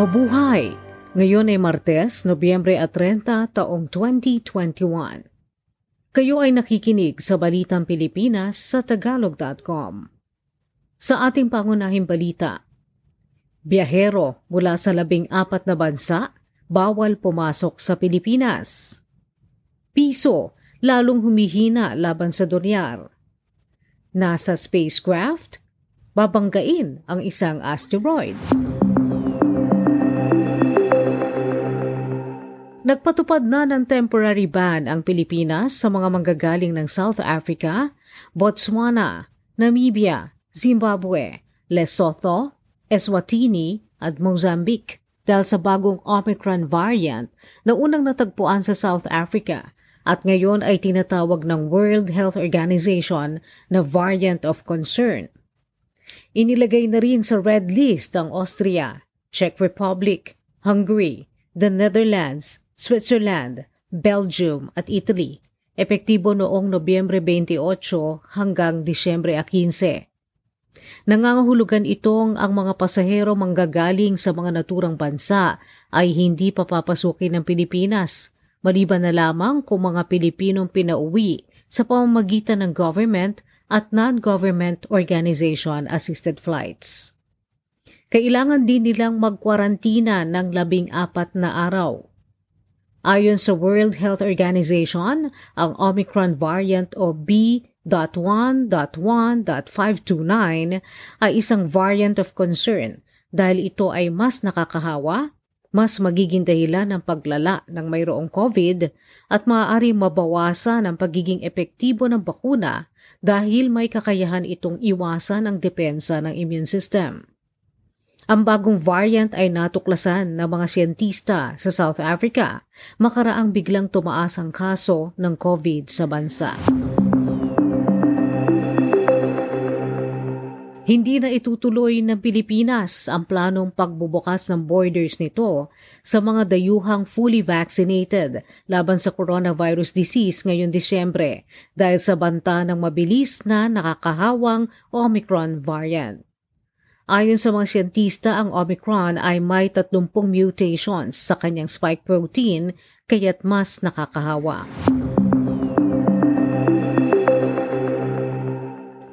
Mabuhay! Ngayon ay Martes, Nobyembre at 30, taong 2021. Kayo ay nakikinig sa Balitang Pilipinas sa Tagalog.com. Sa ating pangunahing balita, Biyahero mula sa labing apat na bansa, bawal pumasok sa Pilipinas. Piso, lalong humihina laban sa dolyar. Nasa spacecraft, babanggain ang isang asteroid. Nagpatupad na ng temporary ban ang Pilipinas sa mga manggagaling ng South Africa, Botswana, Namibia, Zimbabwe, Lesotho, Eswatini at Mozambique dahil sa bagong Omicron variant na unang natagpuan sa South Africa at ngayon ay tinatawag ng World Health Organization na variant of concern. Inilagay na rin sa red list ang Austria, Czech Republic, Hungary, the Netherlands, Switzerland, Belgium at Italy, epektibo noong Nobyembre 28 hanggang Disyembre 15. Nangangahulugan itong ang mga pasahero manggagaling sa mga naturang bansa ay hindi papapasukin ng Pilipinas, maliban na lamang kung mga Pilipinong pinauwi sa pamamagitan ng government at non-government organization assisted flights. Kailangan din nilang magkwarantina ng labing apat na araw Ayon sa World Health Organization, ang Omicron variant o B.1.1.529 ay isang variant of concern dahil ito ay mas nakakahawa, mas magiging dahilan ng paglala ng mayroong COVID at maaari mabawasan ang pagiging epektibo ng bakuna dahil may kakayahan itong iwasan ang depensa ng immune system. Ang bagong variant ay natuklasan ng mga siyentista sa South Africa makaraang biglang tumaas ang kaso ng COVID sa bansa. Hindi na itutuloy ng Pilipinas ang planong pagbubukas ng borders nito sa mga dayuhang fully vaccinated laban sa coronavirus disease ngayong Disyembre dahil sa banta ng mabilis na nakakahawang Omicron variant. Ayon sa mga siyentista, ang Omicron ay may 30 mutations sa kanyang spike protein kaya't mas nakakahawa.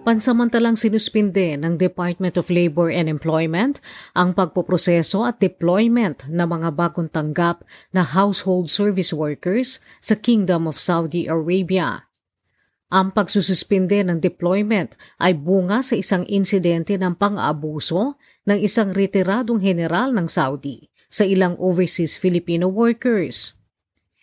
Pansamantalang sinuspinde ng Department of Labor and Employment ang pagpoproseso at deployment ng mga bagong tanggap na household service workers sa Kingdom of Saudi Arabia. Ang pagsususpinde ng deployment ay bunga sa isang insidente ng pang-abuso ng isang retiradong general ng Saudi sa ilang overseas Filipino workers.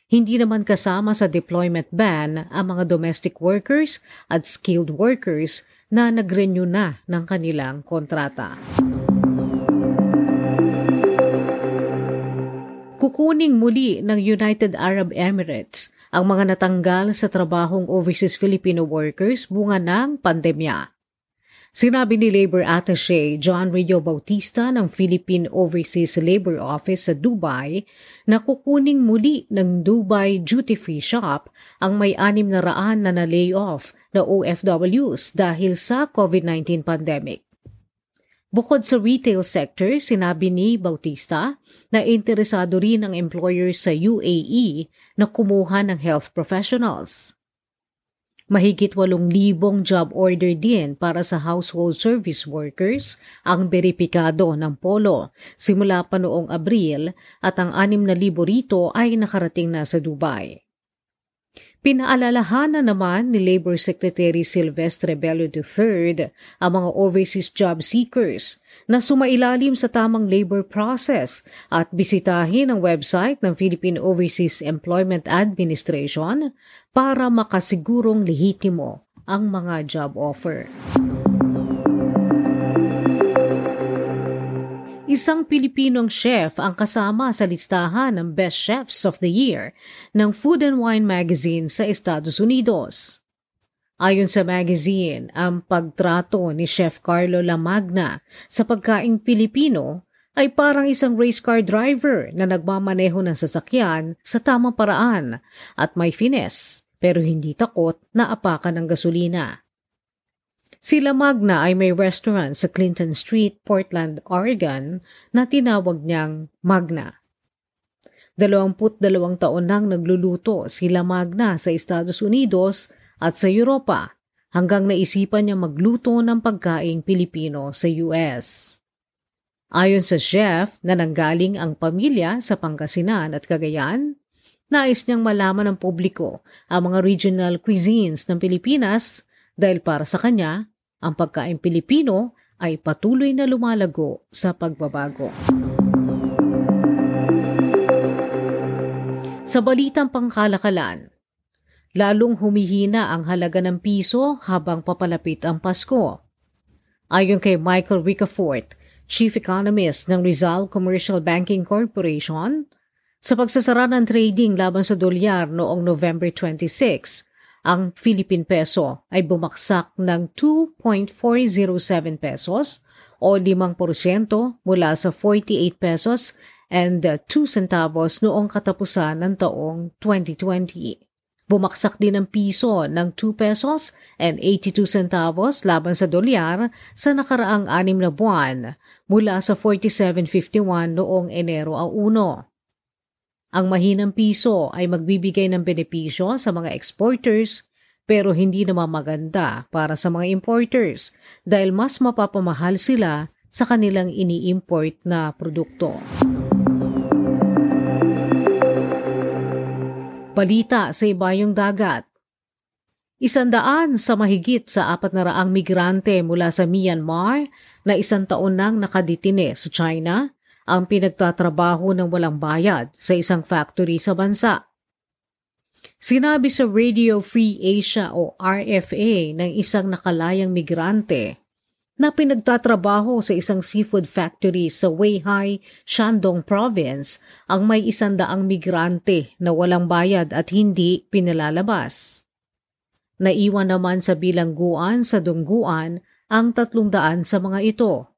Hindi naman kasama sa deployment ban ang mga domestic workers at skilled workers na nag-renew na ng kanilang kontrata. Kukuning muli ng United Arab Emirates ang mga natanggal sa trabahong overseas Filipino workers bunga ng pandemya. Sinabi ni Labor Attaché John Rio Bautista ng Philippine Overseas Labor Office sa Dubai na kukuning muli ng Dubai Duty Free Shop ang may anim na raan na na-layoff na OFWs dahil sa COVID-19 pandemic. Bukod sa retail sector, sinabi ni Bautista na interesado rin ang employer sa UAE na kumuha ng health professionals. Mahigit 8,000 job order din para sa household service workers ang beripikado ng Polo simula pa noong Abril at ang 6,000 rito ay nakarating na sa Dubai. Pinaalalahanan naman ni Labor Secretary Silvestre Bello III ang mga overseas job seekers na sumailalim sa tamang labor process at bisitahin ang website ng Philippine Overseas Employment Administration para makasigurong lehitimo ang mga job offer. Isang Pilipinong chef ang kasama sa listahan ng Best Chefs of the Year ng Food and Wine Magazine sa Estados Unidos. Ayon sa magazine, ang pagtrato ni Chef Carlo Lamagna sa pagkaing Pilipino ay parang isang race car driver na nagmamaneho ng sasakyan sa tamang paraan at may finesse pero hindi takot na apakan ng gasolina. Sila Magna ay may restaurant sa Clinton Street, Portland, Oregon na tinawag niyang Magna. Dalawamput dalawang taon nang nagluluto sila Magna sa Estados Unidos at sa Europa hanggang naisipan niya magluto ng pagkaing Pilipino sa US. Ayon sa chef na nanggaling ang pamilya sa Pangasinan at Cagayan, nais niyang malaman ng publiko ang mga regional cuisines ng Pilipinas dahil para sa kanya, ang pagkain Pilipino ay patuloy na lumalago sa pagbabago. Sa balitang pangkalakalan, lalong humihina ang halaga ng piso habang papalapit ang Pasko. Ayon kay Michael Ricafort, Chief Economist ng Rizal Commercial Banking Corporation, sa pagsasara ng trading laban sa dolyar noong November 26, ang Philippine peso ay bumaksak ng 2.407 pesos o 5% mula sa 48 pesos and 2 centavos noong katapusan ng taong 2020. Bumaksak din ang piso ng 2 pesos and 82 centavos laban sa dolyar sa nakaraang anim na buwan mula sa 47.51 noong Enero 1. Ang mahinang piso ay magbibigay ng benepisyo sa mga exporters pero hindi naman maganda para sa mga importers dahil mas mapapamahal sila sa kanilang ini-import na produkto. Balita sa ibayong dagat Isandaan sa mahigit sa apat na raang migrante mula sa Myanmar na isang taon nang nakaditine sa China ang pinagtatrabaho ng walang bayad sa isang factory sa bansa. Sinabi sa Radio Free Asia o RFA ng isang nakalayang migrante na pinagtatrabaho sa isang seafood factory sa Weihai, Shandong Province ang may isandaang migrante na walang bayad at hindi pinalalabas. Naiwan naman sa bilangguan sa dungguan ang tatlong daan sa mga ito.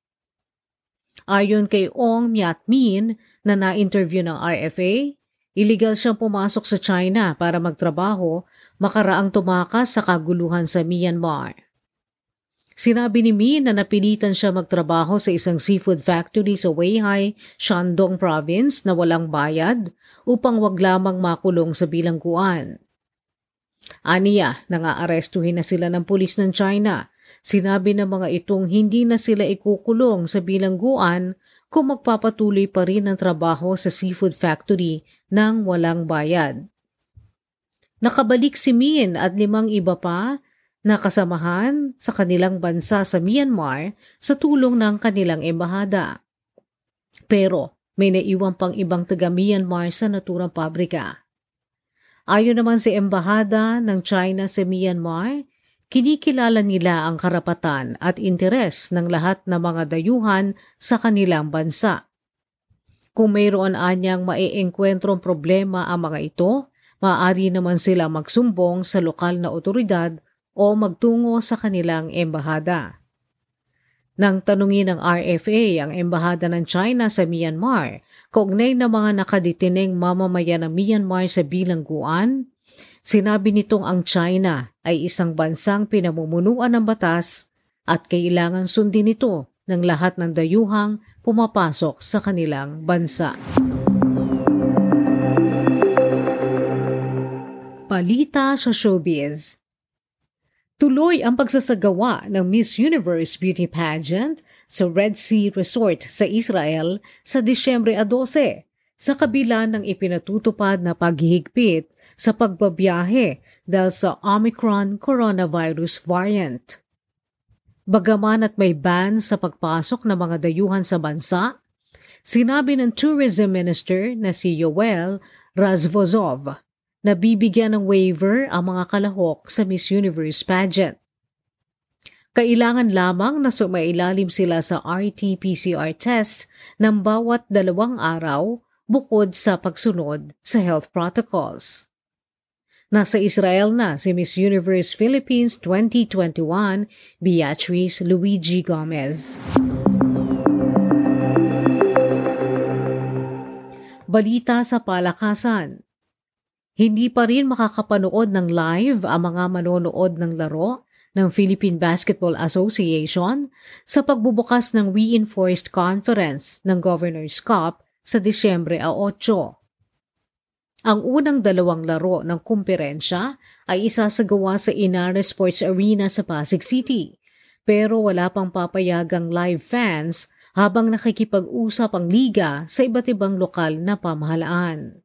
Ayon kay Ong Myat Min na na-interview ng RFA, illegal siyang pumasok sa China para magtrabaho makaraang tumakas sa kaguluhan sa Myanmar. Sinabi ni Min na napilitan siya magtrabaho sa isang seafood factory sa Weihai, Shandong Province na walang bayad upang wag lamang makulong sa bilangguan. Aniya, nangaarestuhin na sila ng pulis ng China Sinabi ng mga itong hindi na sila ikukulong sa bilangguan kung magpapatuloy pa rin ang trabaho sa seafood factory nang walang bayad. Nakabalik si Min at limang iba pa na kasamahan sa kanilang bansa sa Myanmar sa tulong ng kanilang embahada. Pero may naiwan pang ibang taga Myanmar sa naturang pabrika. Ayon naman si embahada ng China sa Myanmar, kinikilala nila ang karapatan at interes ng lahat ng mga dayuhan sa kanilang bansa. Kung mayroon anyang maiengkwentrong problema ang mga ito, maaari naman sila magsumbong sa lokal na otoridad o magtungo sa kanilang embahada. Nang tanungin ng RFA ang embahada ng China sa Myanmar, kaugnay na mga nakaditineng mamamayan ng Myanmar sa bilangguan, Sinabi nitong ang China ay isang bansang pinamumunuan ng batas at kailangan sundin ito ng lahat ng dayuhang pumapasok sa kanilang bansa. Balita sa showbiz Tuloy ang pagsasagawa ng Miss Universe Beauty Pageant sa Red Sea Resort sa Israel sa Disyembre 12 sa kabila ng ipinatutupad na paghihigpit sa pagbabiyahe dahil sa Omicron coronavirus variant. Bagaman at may ban sa pagpasok ng mga dayuhan sa bansa, sinabi ng Tourism Minister na si Yoel Razvozov na bibigyan ng waiver ang mga kalahok sa Miss Universe pageant. Kailangan lamang na sumailalim sila sa RT-PCR test ng bawat dalawang araw bukod sa pagsunod sa health protocols. Nasa Israel na si Miss Universe Philippines 2021, Beatrice Luigi Gomez. Balita sa palakasan. Hindi pa rin makakapanood ng live ang mga manonood ng laro ng Philippine Basketball Association sa pagbubukas ng reinforced conference ng Governor's Cup sa Disyembre 8. Ang unang dalawang laro ng kumperensya ay isasagawa sa Inara Sports Arena sa Pasig City, pero wala pang papayagang live fans habang nakikipag-usap ang liga sa iba't ibang lokal na pamahalaan.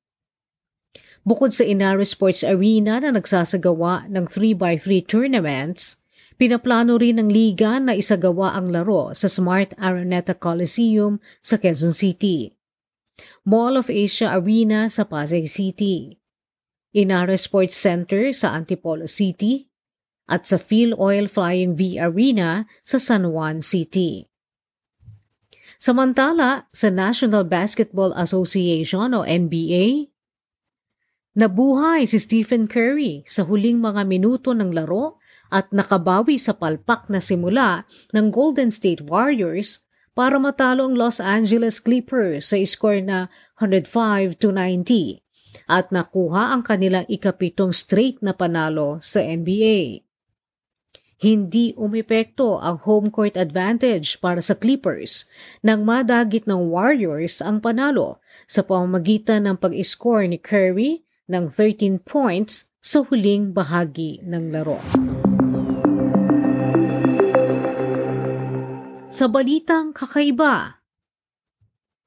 Bukod sa Inara Sports Arena na nagsasagawa ng 3x3 tournaments, pinaplano rin ng liga na isagawa ang laro sa Smart Araneta Coliseum sa Quezon City. Mall of Asia Arena sa Pasay City. Inara Sports Center sa Antipolo City at sa Phil Oil Flying V Arena sa San Juan City. Samantala, sa National Basketball Association o NBA, Nabuhay si Stephen Curry sa huling mga minuto ng laro at nakabawi sa palpak na simula ng Golden State Warriors para matalo ang Los Angeles Clippers sa score na 105 to 90 at nakuha ang kanilang ikapitong straight na panalo sa NBA. Hindi umepekto ang home court advantage para sa Clippers nang madagit ng Warriors ang panalo sa pamamagitan ng pag-score ni Curry ng 13 points sa huling bahagi ng laro. Sa balitang kakaiba,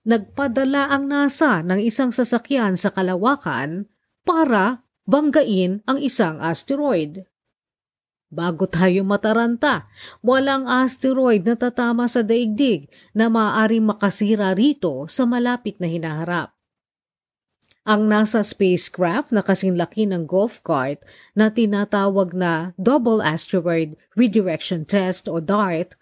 nagpadala ang NASA ng isang sasakyan sa kalawakan para banggain ang isang asteroid. Bago tayo mataranta, walang asteroid na tatama sa daigdig na maaaring makasira rito sa malapit na hinaharap. Ang NASA spacecraft na kasing laki ng golf cart na tinatawag na Double Asteroid Redirection Test o DART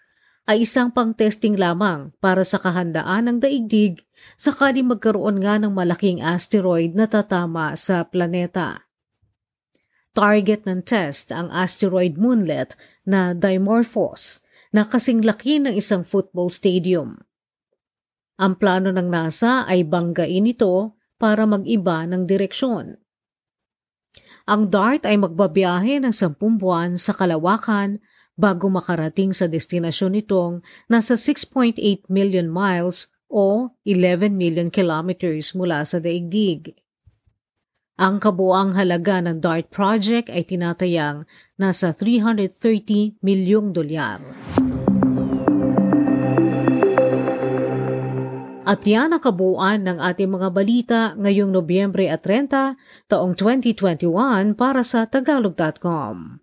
ay isang pang-testing lamang para sa kahandaan ng daigdig sakali magkaroon nga ng malaking asteroid na tatama sa planeta. Target ng test ang asteroid moonlet na Dimorphos na kasing laki ng isang football stadium. Ang plano ng NASA ay banggain ito para mag-iba ng direksyon. Ang DART ay magbabiyahe ng 10 buwan sa kalawakan bago makarating sa destinasyon nitong nasa 6.8 million miles o 11 million kilometers mula sa daigdig. Ang kabuang halaga ng DART project ay tinatayang nasa 330 milyong dolyar. At yan ang kabuuan ng ating mga balita ngayong Nobyembre at 30 taong 2021 para sa Tagalog.com.